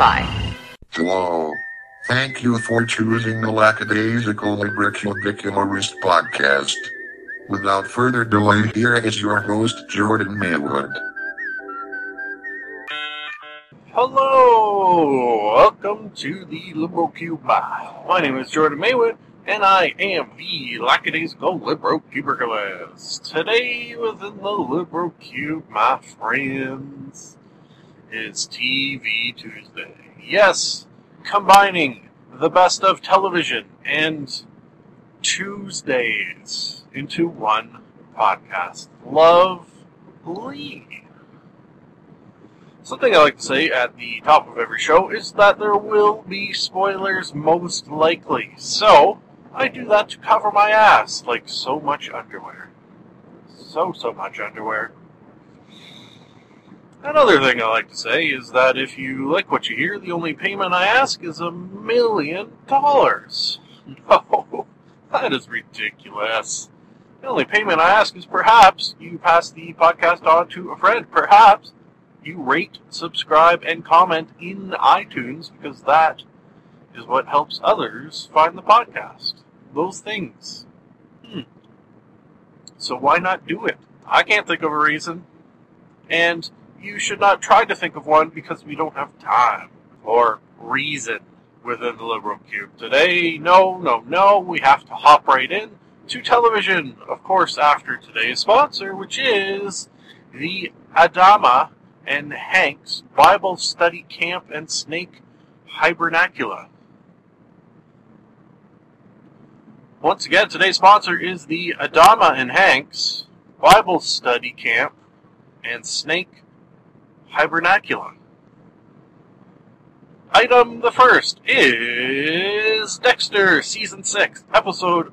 Wi-Fi. Hello. Thank you for choosing the Lackadaisical Librocubicularist podcast. Without further delay, here is your host, Jordan Maywood. Hello! Welcome to the Libro Cube. My name is Jordan Maywood, and I am the lackadaisical Librocubicularist. Today within the Libro Cube, my friends, is TV Tuesday. Yes, combining the best of television and Tuesdays into one podcast. Love, Lovely. Something I like to say at the top of every show is that there will be spoilers most likely. So, I do that to cover my ass like so much underwear. So, so much underwear. Another thing I like to say is that if you like what you hear, the only payment I ask is a million dollars. No, that is ridiculous. The only payment I ask is perhaps you pass the podcast on to a friend. Perhaps you rate, subscribe, and comment in iTunes because that is what helps others find the podcast. Those things. Hmm. So why not do it? I can't think of a reason. And you should not try to think of one because we don't have time or reason within the Libro Cube. Today, no, no, no, we have to hop right in to television, of course, after today's sponsor, which is the Adama and Hanks Bible Study Camp and Snake Hibernacula. Once again, today's sponsor is the Adama and Hanks Bible Study Camp and Snake Hibernacula. Item the first is Dexter Season 6, Episode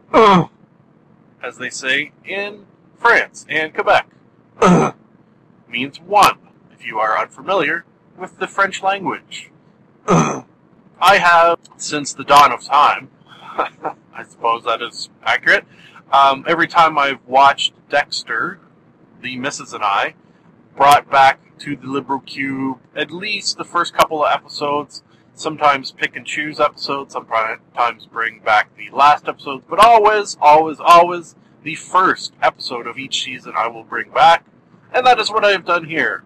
as they say in France and Quebec. Means one if you are unfamiliar with the French language. I have, since the dawn of time, I suppose that is accurate, um, every time I've watched Dexter, the Missus and I, brought back to the Libro Cube at least the first couple of episodes, sometimes pick and choose episodes, sometimes bring back the last episodes, but always, always, always the first episode of each season I will bring back, and that is what I have done here.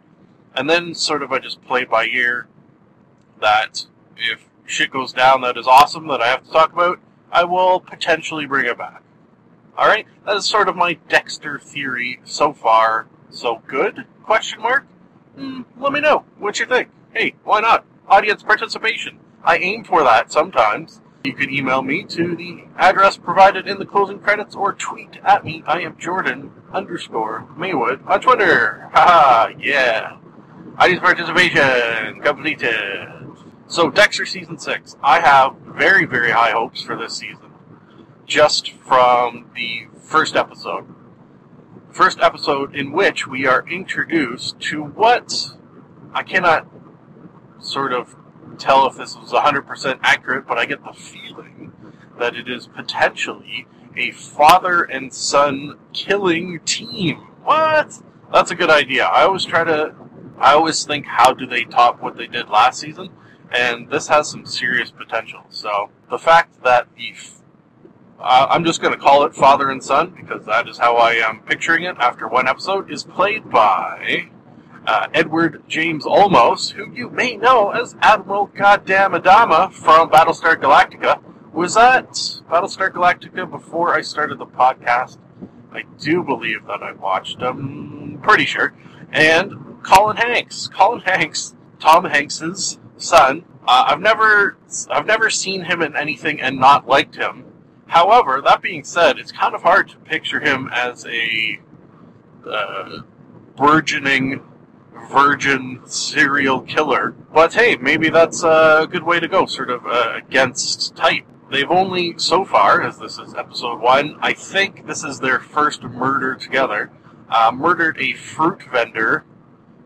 And then sort of I just play by ear that if shit goes down that is awesome that I have to talk about, I will potentially bring it back. Alright? That is sort of my Dexter theory so far. So good? Question mark? Mm, let me know what you think. Hey, why not? Audience participation. I aim for that sometimes. You can email me to the address provided in the closing credits or tweet at me. I am Jordan underscore Maywood on Twitter. Haha, yeah. Audience participation completed. So Dexter season six, I have very very high hopes for this season, just from the first episode. First episode in which we are introduced to what I cannot sort of tell if this was 100% accurate, but I get the feeling that it is potentially a father and son killing team. What? That's a good idea. I always try to I always think, how do they top what they did last season? And this has some serious potential. So the fact that the uh, I'm just going to call it father and son because that is how I am picturing it after one episode is played by uh, Edward James Olmos, who you may know as Admiral Goddamn Adama from Battlestar Galactica. Was that Battlestar Galactica before I started the podcast? I do believe that I watched them. Pretty sure. And Colin Hanks. Colin Hanks, Tom Hanks's son. Uh, I've never, I've never seen him in anything and not liked him. However, that being said, it's kind of hard to picture him as a uh, burgeoning virgin serial killer. But hey, maybe that's a good way to go, sort of uh, against type. They've only, so far, as this is episode one, I think this is their first murder together, uh, murdered a fruit vendor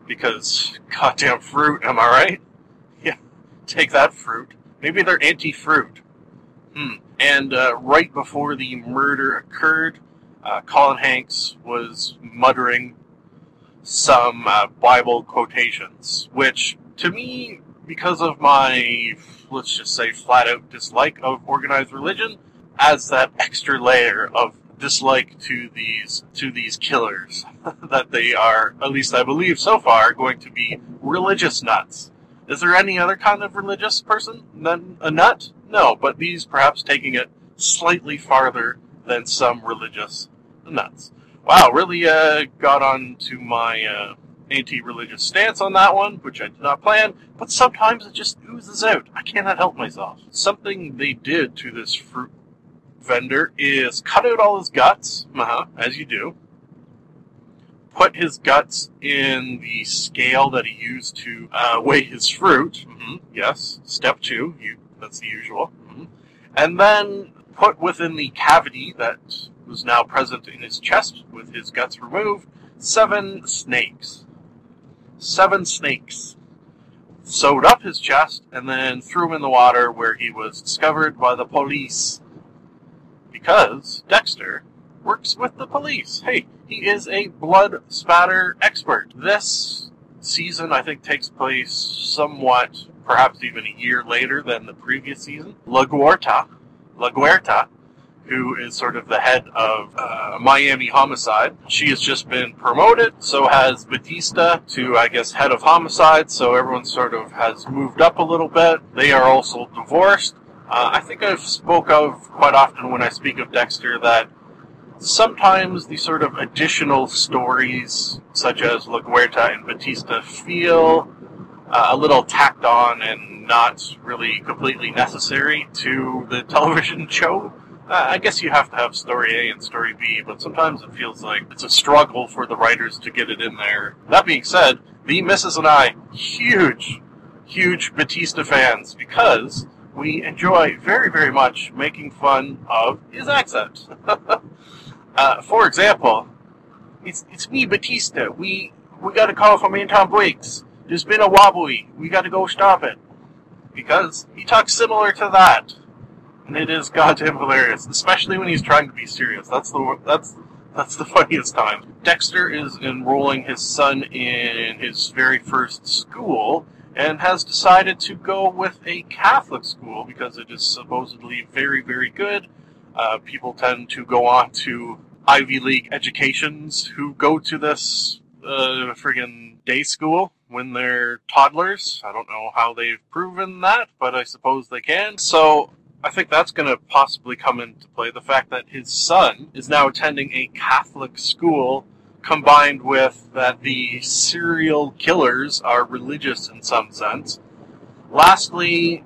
because goddamn fruit, am I right? Yeah, take that fruit. Maybe they're anti-fruit. Hmm. And uh, right before the murder occurred, uh, Colin Hanks was muttering some uh, Bible quotations, which to me because of my, let's just say, flat out dislike of organized religion, adds that extra layer of dislike to these to these killers that they are at least I believe so far going to be religious nuts. Is there any other kind of religious person than a nut? No, but these perhaps taking it slightly farther than some religious nuts. Wow, really uh, got on to my uh, anti-religious stance on that one, which I did not plan, but sometimes it just oozes out. I cannot help myself. Something they did to this fruit vendor is cut out all his guts, uh-huh, as you do. Put his guts in the scale that he used to uh, weigh his fruit. Mm-hmm, yes, step two. You, that's the usual. And then put within the cavity that was now present in his chest with his guts removed seven snakes. Seven snakes. Sewed up his chest and then threw him in the water where he was discovered by the police because Dexter works with the police. Hey, he is a blood spatter expert. This season, I think, takes place somewhat, perhaps even a year later than the previous season. LaGuerta, La Guerta, who is sort of the head of uh, Miami Homicide. She has just been promoted, so has Batista to, I guess, head of Homicide, so everyone sort of has moved up a little bit. They are also divorced. Uh, I think I've spoke of quite often when I speak of Dexter that sometimes the sort of additional stories, such as LaGuerta and Batista, feel uh, a little tacked on and not really completely necessary to the television show. Uh, I guess you have to have story A and story B, but sometimes it feels like it's a struggle for the writers to get it in there. That being said, the Missus and I, huge, huge Batista fans because we enjoy very, very much making fun of his accent. uh, for example, it's it's me, Batista. We we got a call from Anton Briggs. There's been a wobbly. We got to go stop it because he talks similar to that, and it is goddamn hilarious, especially when he's trying to be serious. That's the that's that's the funniest time. Dexter is enrolling his son in his very first school and has decided to go with a Catholic school because it is supposedly very, very good. Uh, people tend to go on to Ivy League educations who go to this uh, friggin' day school when they're toddlers. I don't know how they've proven that, but I suppose they can. So I think that's going to possibly come into play. The fact that his son is now attending a Catholic school combined with that the serial killers are religious in some sense. Lastly,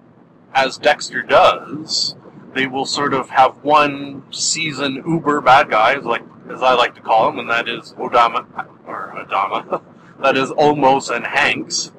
as Dexter does, they will sort of have one season uber bad guy, as like as I like to call him, and that is Odama or Adama. that is Olmos and Hanks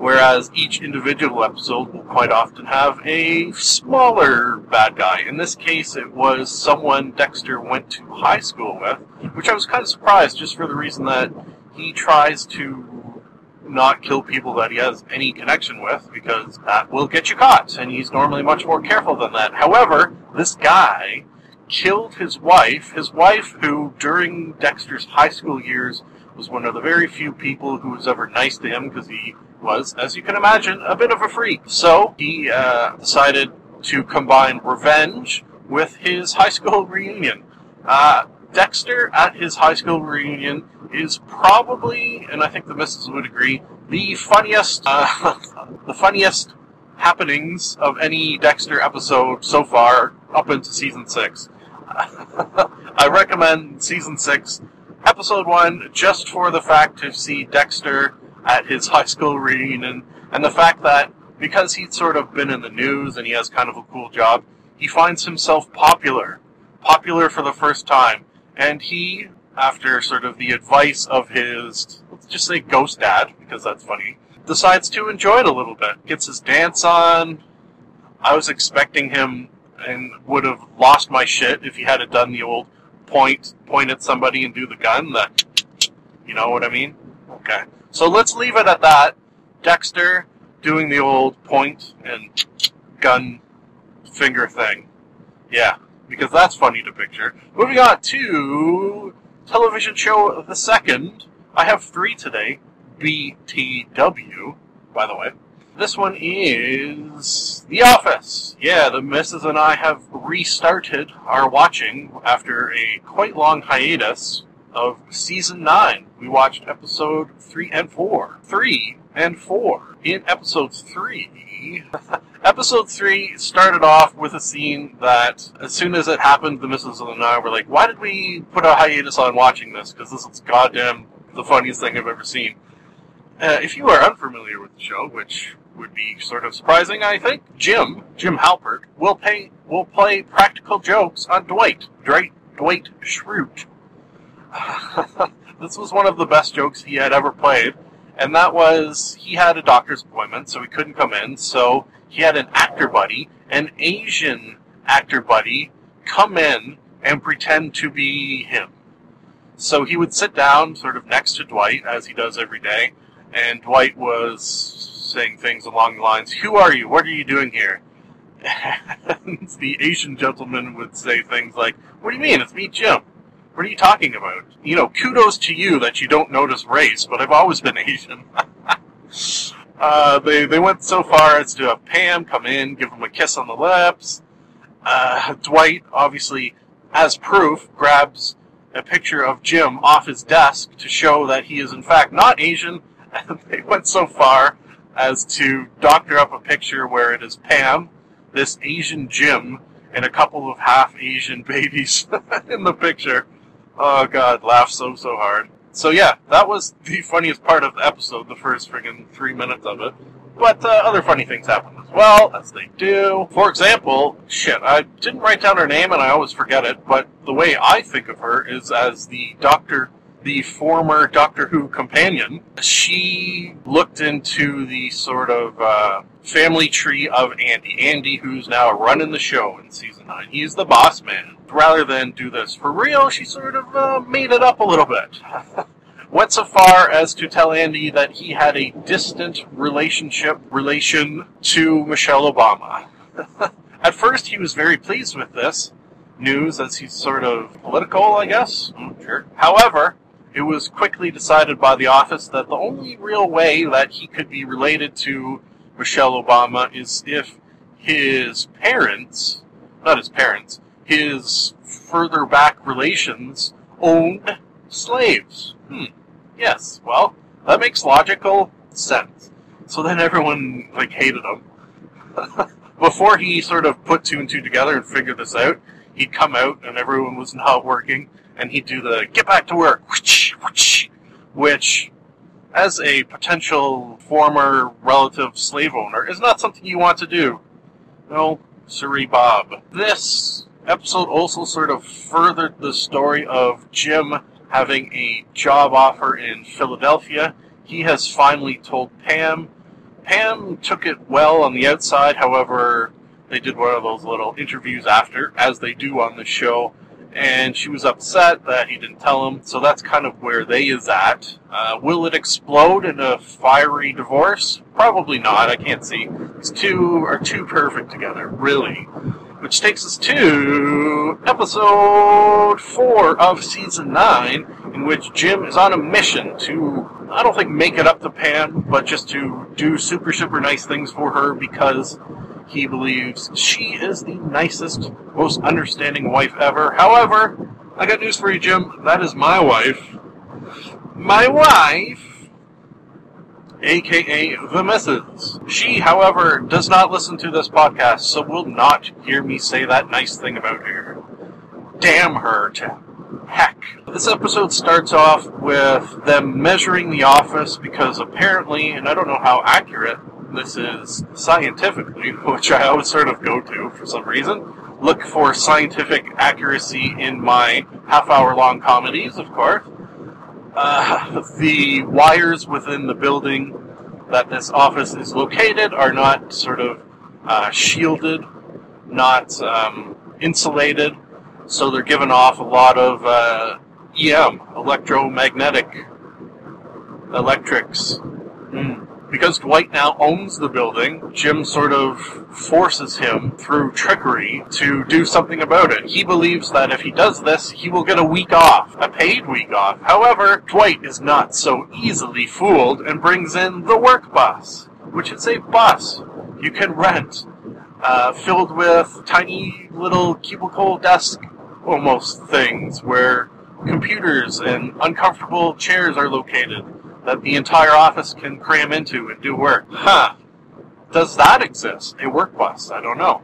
whereas each individual episode will quite often have a smaller bad guy. In this case, it was someone Dexter went to high school with, which I was kind of surprised just for the reason that he tries to not kill people that he has any connection with because that will get you caught, and he's normally much more careful than that. However, this guy killed his wife, his wife who during Dexter's high school years was one of the very few people who was ever nice to him because he was, as you can imagine, a bit of a freak. So he uh, decided to combine revenge with his high school reunion. Uh, Dexter at his high school reunion is probably, and I think the missus would agree, the funniest, uh, the funniest happenings of any Dexter episode so far up into season six. I recommend season six, episode one, just for the fact to see Dexter at his high school reunion, and the fact that because he's sort of been in the news and he has kind of a cool job, he finds himself popular, popular for the first time, and he, after sort of the advice of his, let's just say ghost dad, because that's funny, decides to enjoy it a little bit. Gets his dance on. I was expecting him and would have lost my shit if he had done the old point, point at somebody and do the gun. That, you know what I mean? Okay. So let's leave it at that. Dexter doing the old point and gun finger thing. Yeah, because that's funny to picture. Moving on to television show the second. I have three today. BTW, by the way. This one is The Office. Yeah, the missus and I have restarted our watching after a quite long hiatus of season 9. We watched episode 3 and 4. 3 and 4. In episode 3, episode 3 started off with a scene that, as soon as it happened, the missus and I were like, why did we put a hiatus on watching this? Because this is goddamn the funniest thing I've ever seen. Uh, if you are unfamiliar with the show, which would be sort of surprising, I think, Jim, Jim Halpert, will pay will play practical jokes on Dwight, Dwight, Dwight Schrute. this was one of the best jokes he had ever played, and that was he had a doctor's appointment, so he couldn't come in, so he had an actor buddy, an Asian actor buddy, come in and pretend to be him. So he would sit down sort of next to Dwight, as he does every day, and Dwight was saying things along the lines, Who are you? What are you doing here? And the Asian gentleman would say things like, What do you mean? It's me, Jim. What are you talking about? You know, kudos to you that you don't notice race, but I've always been Asian. uh, they, they went so far as to have Pam come in, give him a kiss on the lips. Uh, Dwight, obviously, as proof, grabs a picture of Jim off his desk to show that he is in fact not Asian. They went so far as to doctor up a picture where it is Pam, this Asian Jim, and a couple of half Asian babies in the picture. Oh god, laugh so so hard. So yeah, that was the funniest part of the episode, the first friggin' three minutes of it. But uh, other funny things happened as well, as they do. For example, shit, I didn't write down her name and I always forget it, but the way I think of her is as the Doctor, the former Doctor Who companion. She looked into the sort of uh, family tree of Andy. Andy, who's now running the show in season 9. He's the boss man. Rather than do this for real, she sort of uh, made it up a little bit. went so far as to tell Andy that he had a distant relationship relation to Michelle Obama. At first, he was very pleased with this news as he's sort of political, I guess. Mm, sure. However, it was quickly decided by the office that the only real way that he could be related to Michelle Obama is if his parents, not his parents, his further back relations owned slaves. Hmm. Yes, well, that makes logical sense. So then everyone, like, hated him. Before he sort of put two and two together and figured this out, he'd come out and everyone was not working, and he'd do the get back to work, which, as a potential former relative slave owner, is not something you want to do. No, sorry, Bob. This episode also sort of furthered the story of Jim having a job offer in Philadelphia. He has finally told Pam. Pam took it well on the outside, however, they did one of those little interviews after, as they do on the show, and she was upset that he didn't tell him, so that's kind of where they is at. Uh, will it explode in a fiery divorce? Probably not, I can't see. These two are too perfect together, really. Which takes us to episode 4 of season 9, in which Jim is on a mission to, I don't think make it up to Pam, but just to do super, super nice things for her because he believes she is the nicest, most understanding wife ever. However, I got news for you, Jim. That is my wife. My wife aka the Missus. She, however, does not listen to this podcast, so will not hear me say that nice thing about her. Damn her to heck. This episode starts off with them measuring the office because apparently, and I don't know how accurate this is scientifically, which I always sort of go to for some reason. Look for scientific accuracy in my half hour long comedies, of course. Uh, the wires within the building that this office is located are not sort of uh, shielded, not um, insulated, so they're giving off a lot of uh, EM, electromagnetic electrics. Mm. Because Dwight now owns the building, Jim sort of forces him through trickery to do something about it. He believes that if he does this, he will get a week off, a paid week off. However, Dwight is not so easily fooled and brings in the work bus, which is a bus you can rent, uh, filled with tiny little cubicle desk almost things where computers and uncomfortable chairs are located that the entire office can cram into and do work. Huh. Does that exist? A work bus? I don't know.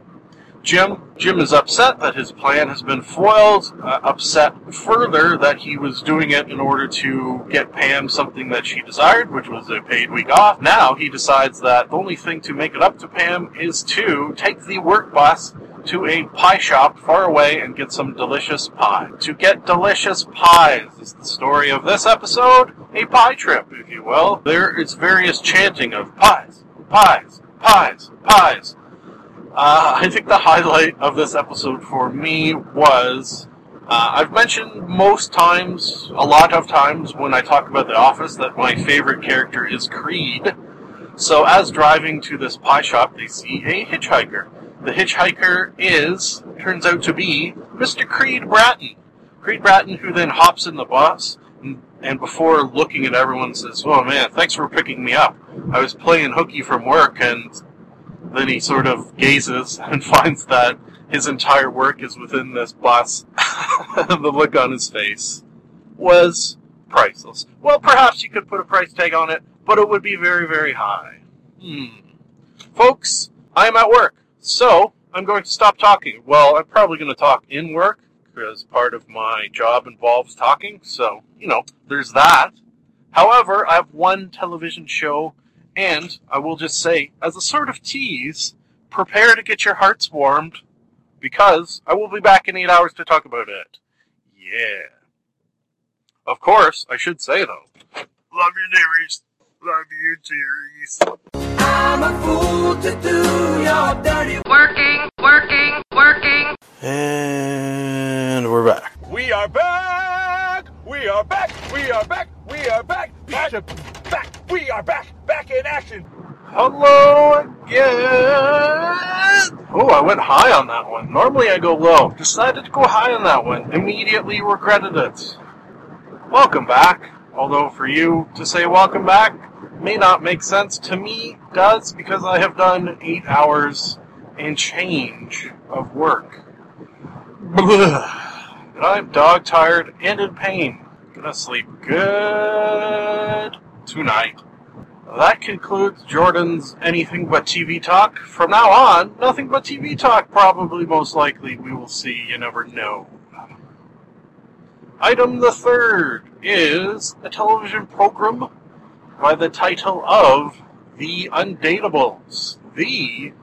Jim Jim is upset that his plan has been foiled. Uh, upset further that he was doing it in order to get Pam something that she desired, which was a paid week off. Now he decides that the only thing to make it up to Pam is to take the work bus to a pie shop far away and get some delicious pie. To get delicious pies is the story of this episode, a pie trip, if you will. There is various chanting of pies, pies, pies, pies. Uh, I think the highlight of this episode for me was uh, I've mentioned most times, a lot of times when I talk about The Office, that my favorite character is Creed. So, as driving to this pie shop, they see a hitchhiker. The hitchhiker is, turns out to be, Mr. Creed Bratton. Creed Bratton, who then hops in the bus and, and before looking at everyone says, Oh man, thanks for picking me up. I was playing hooky from work and then he sort of gazes and finds that his entire work is within this bus. the look on his face was priceless. Well, perhaps you could put a price tag on it, but it would be very, very high. Hmm. Folks, I am at work, so I'm going to stop talking. Well, I'm probably going to talk in work, because part of my job involves talking, so, you know, there's that. However, I have one television show and I will just say, as a sort of tease, prepare to get your hearts warmed, because I will be back in eight hours to talk about it. Yeah. Of course, I should say though. Love you, dearies. Love you, dearies. I'm a fool to do your are back! We are back! We are back! We are back! Back! back. We are back! Back in action! Hello again. Oh, I went high on that one. Normally I go low. Decided to go high on that one. Immediately regretted it. Welcome back. Although for you to say welcome back may not make sense to me, does because I have done eight hours and change of work. Blah. I'm dog tired and in pain. Gonna sleep good tonight. That concludes Jordan's Anything But TV Talk. From now on, nothing but TV talk, probably most likely we will see, you never know. Item the third is a television program by the title of The Undateables. The,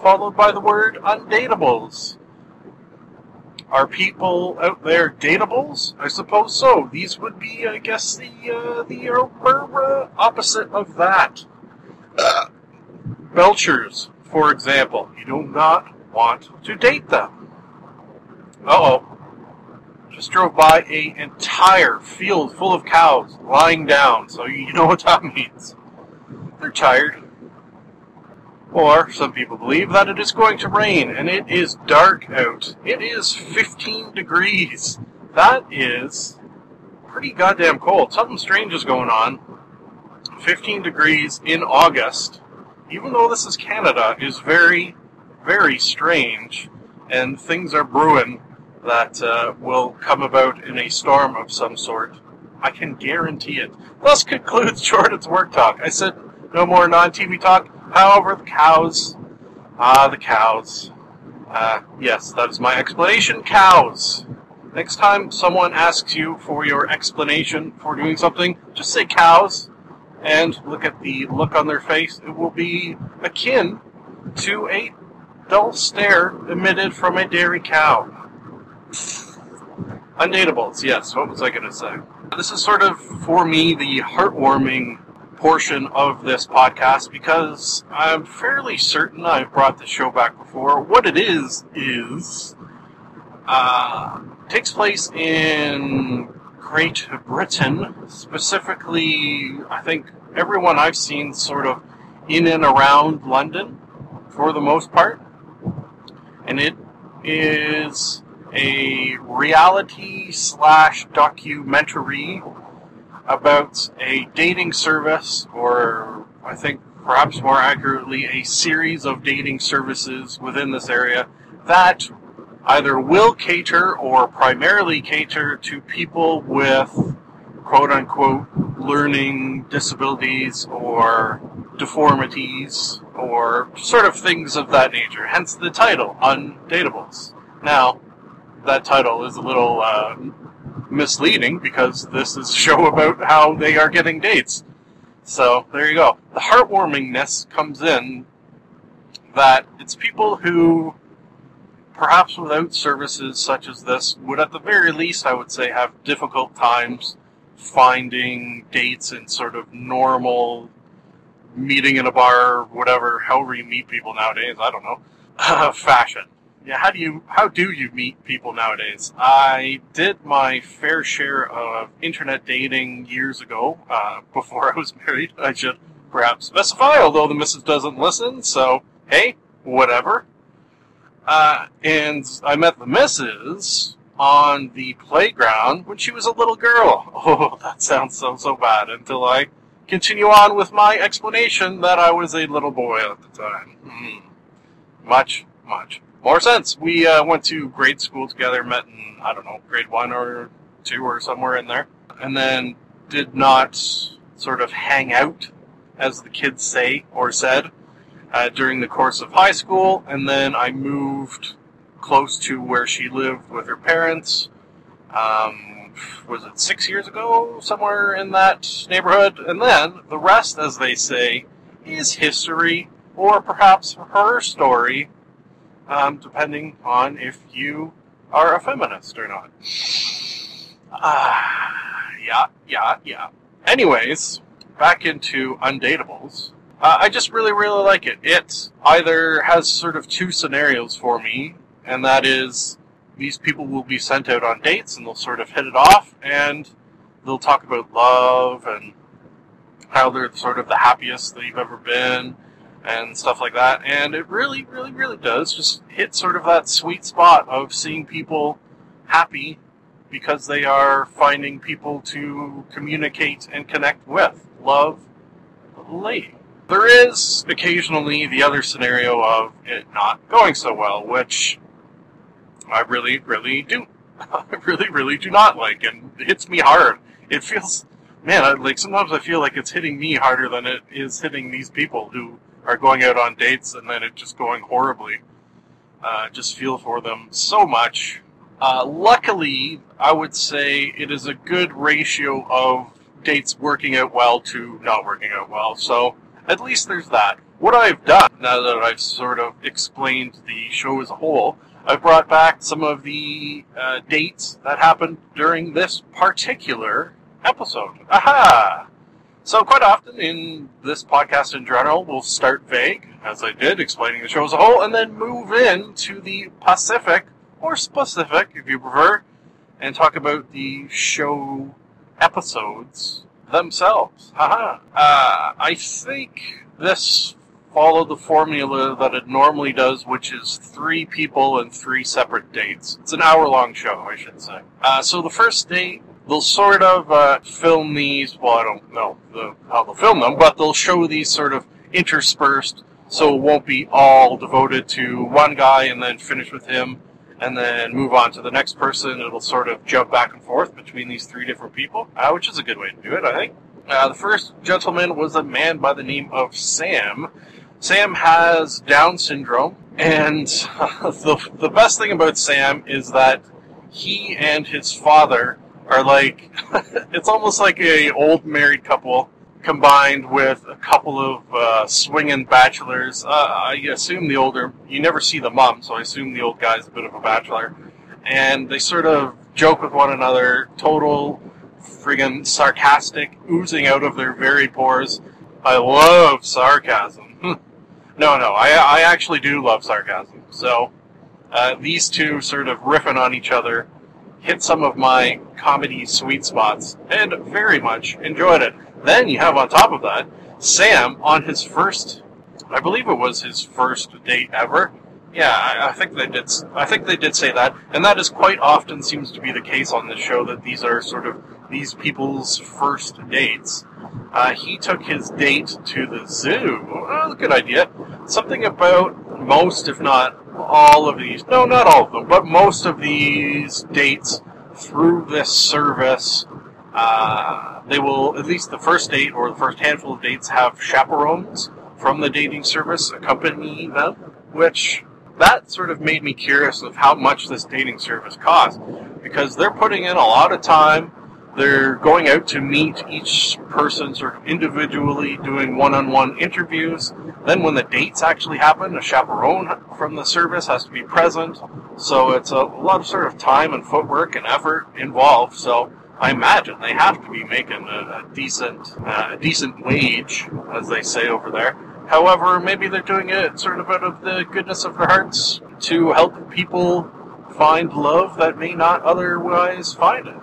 followed by the word Undateables. Are people out there datables? I suppose so. These would be, I guess, the uh, the uh, opposite of that. Belchers, for example, you do not want to date them. Uh oh. Just drove by a entire field full of cows lying down, so you know what that means. They're tired. Or, some people believe that it is going to rain, and it is dark out. It is 15 degrees. That is pretty goddamn cold. Something strange is going on. 15 degrees in August, even though this is Canada, is very, very strange, and things are brewing that uh, will come about in a storm of some sort. I can guarantee it. Thus concludes Jordan's work talk. I said no more non TV talk. However, the cows. Ah, the cows. Uh, yes, that is my explanation. Cows. Next time someone asks you for your explanation for doing something, just say cows and look at the look on their face. It will be akin to a dull stare emitted from a dairy cow. Undateables, yes. What was I going to say? This is sort of, for me, the heartwarming portion of this podcast because I'm fairly certain I've brought the show back before. What it is is uh, takes place in Great Britain, specifically. I think everyone I've seen sort of in and around London, for the most part, and it is a reality slash documentary about a dating service, or I think perhaps more accurately, a series of dating services within this area that either will cater or primarily cater to people with quote unquote learning disabilities or deformities or sort of things of that nature. Hence the title, Undateables. Now, that title is a little uh, misleading because this is a show about how they are getting dates. So there you go. The heartwarmingness comes in that it's people who, perhaps without services such as this, would at the very least, I would say, have difficult times finding dates in sort of normal meeting in a bar, whatever, however you meet people nowadays. I don't know. fashion. Yeah, how do you how do you meet people nowadays? I did my fair share of internet dating years ago, uh, before I was married. I should perhaps specify, although the missus doesn't listen. So hey, whatever. Uh, and I met the missus on the playground when she was a little girl. Oh, that sounds so so bad. Until I continue on with my explanation that I was a little boy at the time. Hmm. Much, much more sense. We uh, went to grade school together, met in, I don't know, grade one or two or somewhere in there, and then did not sort of hang out, as the kids say or said, uh, during the course of high school, and then I moved close to where she lived with her parents. Um, was it six years ago, somewhere in that neighborhood? And then the rest, as they say, is history, or perhaps her story, um, depending on if you are a feminist or not. Ah, yeah, yeah, yeah. Anyways, back into Undateables. Uh, I just really, really like it. It either has sort of two scenarios for me, and that is these people will be sent out on dates and they'll sort of hit it off and they'll talk about love and how they're sort of the happiest they've ever been and stuff like that. And it really, really, really does just hit sort of that sweet spot of seeing people happy because they are finding people to communicate and connect with. Love, lady. There is occasionally the other scenario of it not going so well, which I really, really do. I really, really do not like, and it hits me hard. It feels, man, I, like sometimes I feel like it's hitting me harder than it is hitting these people who are going out on dates and then it just going horribly. Uh, just feel for them so much. Uh, luckily, I would say it is a good ratio of dates working out well to not working out well. So at least there's that. What I've done, now that I've sort of explained the show as a whole, I've brought back some of the uh, dates that happened during this particular episode. Aha! So quite often in this podcast in general, we'll start vague, as I did, explaining the show as a whole, and then move in to the Pacific, or specific if you prefer, and talk about the show episodes themselves. Haha. Uh, I think this followed the formula that it normally does, which is three people and three separate dates. It's an hour long show, I should say. Uh, so the first date, they'll sort of uh, film these, well, I don't know the, how they'll film them, but they'll show these sort of interspersed, so it won't be all devoted to one guy and then finish with him and then move on to the next person. It'll sort of jump back and forth between these three different people, uh, which is a good way to do it, I think. Uh, the first gentleman was a man by the name of Sam. Sam has Down syndrome, and the, the best thing about Sam is that he and his father are like, it's almost like a old married couple combined with a couple of uh, swinging bachelors. Uh, I assume the older, you never see the mom, so I assume the old guy's a bit of a bachelor. And they sort of joke with one another, total friggin' sarcastic, oozing out of their very pores. I love sarcasm. no, no, I, I actually do love sarcasm. So uh, these two sort of riffing on each other hit some of my comedy sweet spots and very much enjoyed it. Then you have on top of that Sam on his first, I believe it was his first date ever. Yeah, I, think they did. I think they did say that, and that is quite often seems to be the case on this show that these are sort of these people's first dates. Uh, he took his date to the zoo. Well, good idea. Something about most, if not all of these, no, not all of them, but most of these dates through this service, uh, they will, at least the first date or the first handful of dates, have chaperones from the dating service accompany them, which that sort of made me curious of how much this dating service costs because they're putting in a lot of time. They're going out to meet each person sort of individually, doing one on one interviews. Then, when the dates actually happen, a chaperone from the service has to be present. So, it's a lot of sort of time and footwork and effort involved. So, I imagine they have to be making a, a decent, uh, a decent wage, as they say over there. However, maybe they're doing it sort of out of the goodness of their hearts to help people find love that may not otherwise find it.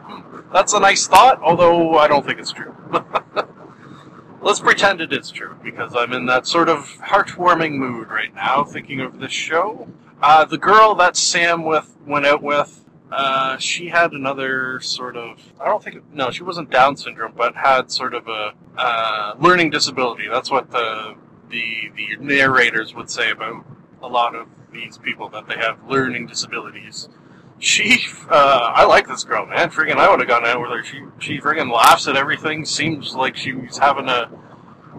That's a nice thought, although I don't think it's true. Let's pretend it is true, because I'm in that sort of heartwarming mood right now, thinking of this show. Uh, the girl that Sam with went out with, uh, she had another sort of I don't think no, she wasn't Down syndrome, but had sort of a uh, learning disability. That's what the the the narrators would say about a lot of these people that they have learning disabilities. She, uh, I like this girl, man. Friggin', I would have gone out with her. She, she friggin' laughs at everything. Seems like she was having a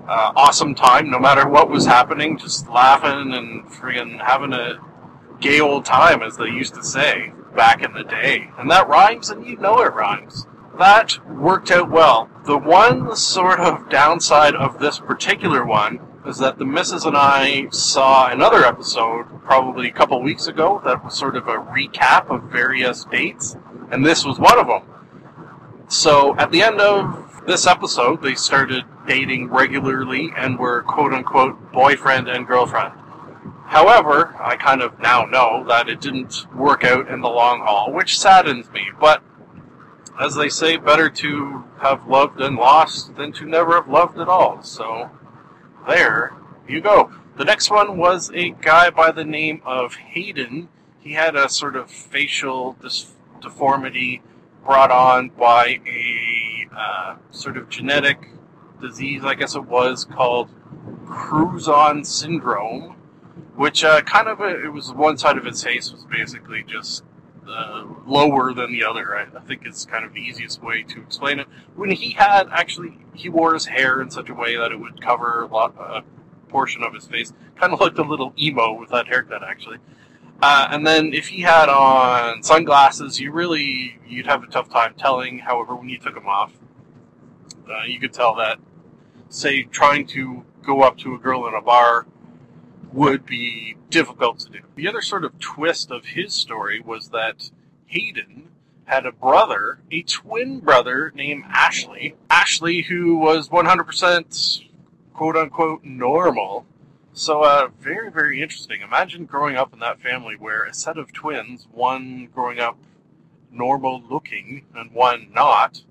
uh, awesome time, no matter what was happening. Just laughing and friggin' having a gay old time, as they used to say back in the day. And that rhymes, and you know it rhymes. That worked out well. The one sort of downside of this particular one is that the missus and I saw another episode probably a couple weeks ago that was sort of a recap of various dates, and this was one of them. So at the end of this episode, they started dating regularly and were quote unquote boyfriend and girlfriend. However, I kind of now know that it didn't work out in the long haul, which saddens me, but as they say, better to have loved and lost than to never have loved at all. So there you go. The next one was a guy by the name of Hayden. He had a sort of facial deformity brought on by a uh, sort of genetic disease, I guess it was, called Crouzon syndrome, which uh, kind of it was one side of his face was basically just uh, lower than the other. I, I think is kind of the easiest way to explain it. When he had actually, he wore his hair in such a way that it would cover a lot, a portion of his face. Kind of looked a little emo with that haircut, actually. Uh, and then if he had on sunglasses, you really you'd have a tough time telling. However, when you took them off, uh, you could tell that, say, trying to go up to a girl in a bar would be difficult to do. The other sort of twist of his story was that Hayden had a brother, a twin brother named Ashley. Ashley, who was 100% quote unquote normal. So, uh, very, very interesting. Imagine growing up in that family where a set of twins, one growing up normal looking and one not,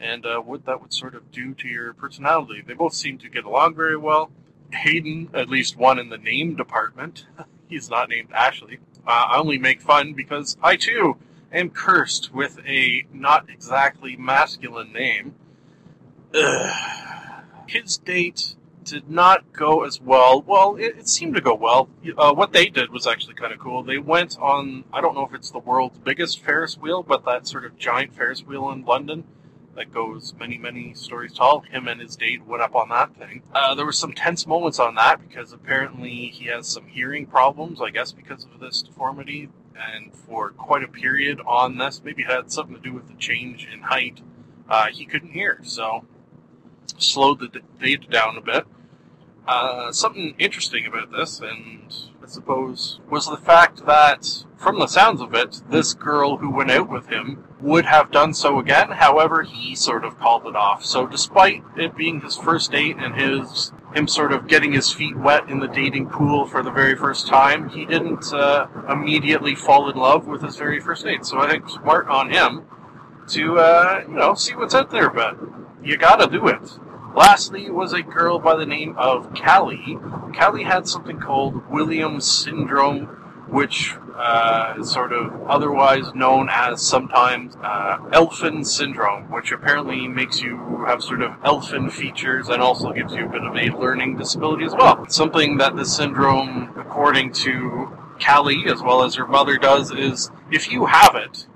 and uh, what that would sort of do to your personality. They both seem to get along very well. Hayden, at least one in the name department, he's not named Ashley. Uh, I only make fun because I too am cursed with a not exactly masculine name. Ugh. His date did not go as well. Well, it, it seemed to go well. Uh, what they did was actually kind of cool. They went on, I don't know if it's the world's biggest Ferris wheel, but that sort of giant Ferris wheel in London that goes many, many stories tall. Him and his date went up on that thing. Uh, there were some tense moments on that because apparently he has some hearing problems, I guess because of this deformity. And for quite a period on this, maybe had something to do with the change in height, uh, he couldn't hear. So slowed the date down a bit. Uh, something interesting about this, and I suppose, was the fact that, from the sounds of it, this girl who went out with him would have done so again. However, he sort of called it off. So, despite it being his first date and his him sort of getting his feet wet in the dating pool for the very first time, he didn't uh, immediately fall in love with his very first date. So, I think smart on him to uh, you know see what's out there, but you gotta do it. Lastly, was a girl by the name of Callie. Callie had something called Williams syndrome, which uh, is sort of otherwise known as sometimes uh, elfin syndrome, which apparently makes you have sort of elfin features and also gives you a bit of a learning disability as well. Something that this syndrome, according to Callie as well as her mother, does is if you have it,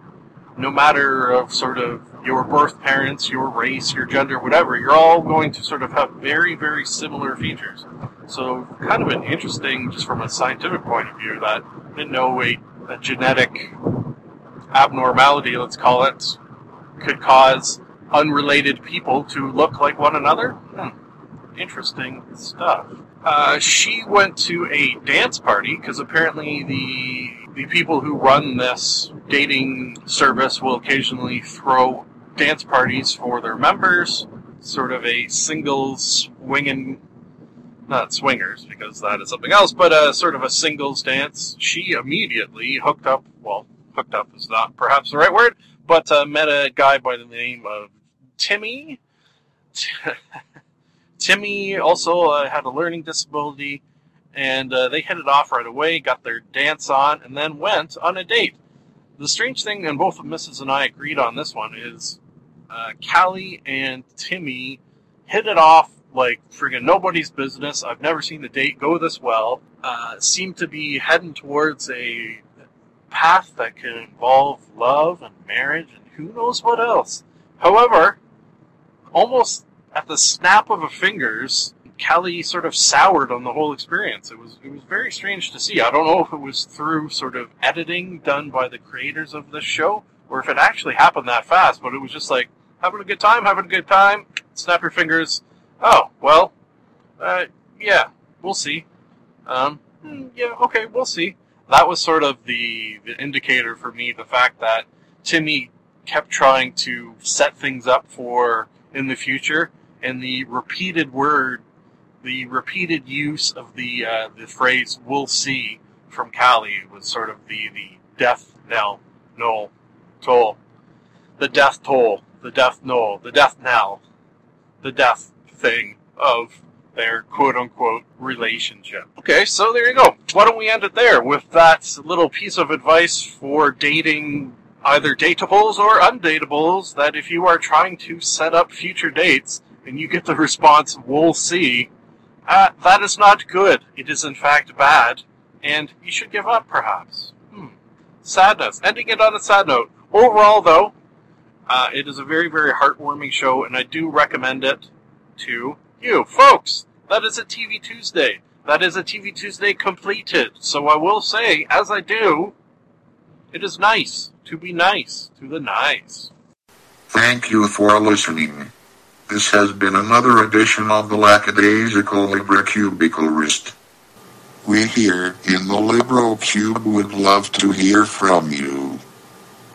no matter of sort of your birth parents, your race, your gender, whatever, you're all going to sort of have very, very similar features. So, kind of an interesting, just from a scientific point of view, that in no way a genetic abnormality, let's call it, could cause unrelated people to look like one another. Hmm. Interesting stuff. Uh, she went to a dance party because apparently the the people who run this dating service will occasionally throw dance parties for their members, sort of a singles swinging, not swingers because that is something else, but a sort of a singles dance. She immediately hooked up. Well, hooked up is not perhaps the right word, but uh, met a guy by the name of Timmy. Timmy also uh, had a learning disability, and uh, they hit it off right away, got their dance on, and then went on a date. The strange thing, and both of Mrs. and I agreed on this one, is uh, Callie and Timmy hit it off like friggin' nobody's business. I've never seen the date go this well. Uh, seem to be heading towards a path that can involve love and marriage and who knows what else. However, almost at the snap of a fingers, Kelly sort of soured on the whole experience. It was it was very strange to see. I don't know if it was through sort of editing done by the creators of the show or if it actually happened that fast, but it was just like having a good time, having a good time, snap your fingers. Oh, well, uh, yeah, we'll see. Um, hmm, yeah, okay, we'll see. That was sort of the, the indicator for me, the fact that Timmy kept trying to set things up for in the future, and the repeated word, the repeated use of the uh, the phrase "we'll see" from Callie was sort of the the death knell, no, toll, the death toll, the death knell, the death knell, the death thing of their quote unquote relationship. Okay, so there you go. Why don't we end it there with that little piece of advice for dating either datables or undateables that if you are trying to set up future dates and you get the response, we'll see, uh, that is not good. It is in fact bad, and you should give up perhaps. Hmm. Sadness. Ending it on a sad note. Overall, though, uh, it is a very, very heartwarming show, and I do recommend it to you folks. That is a TV Tuesday. That is a TV Tuesday completed. So I will say, as I do, it is nice to be nice to the nice. Thank you for listening. This has been another edition of the Lackadaisical Librocubicularist. We here in the Libro Cube would love to hear from you.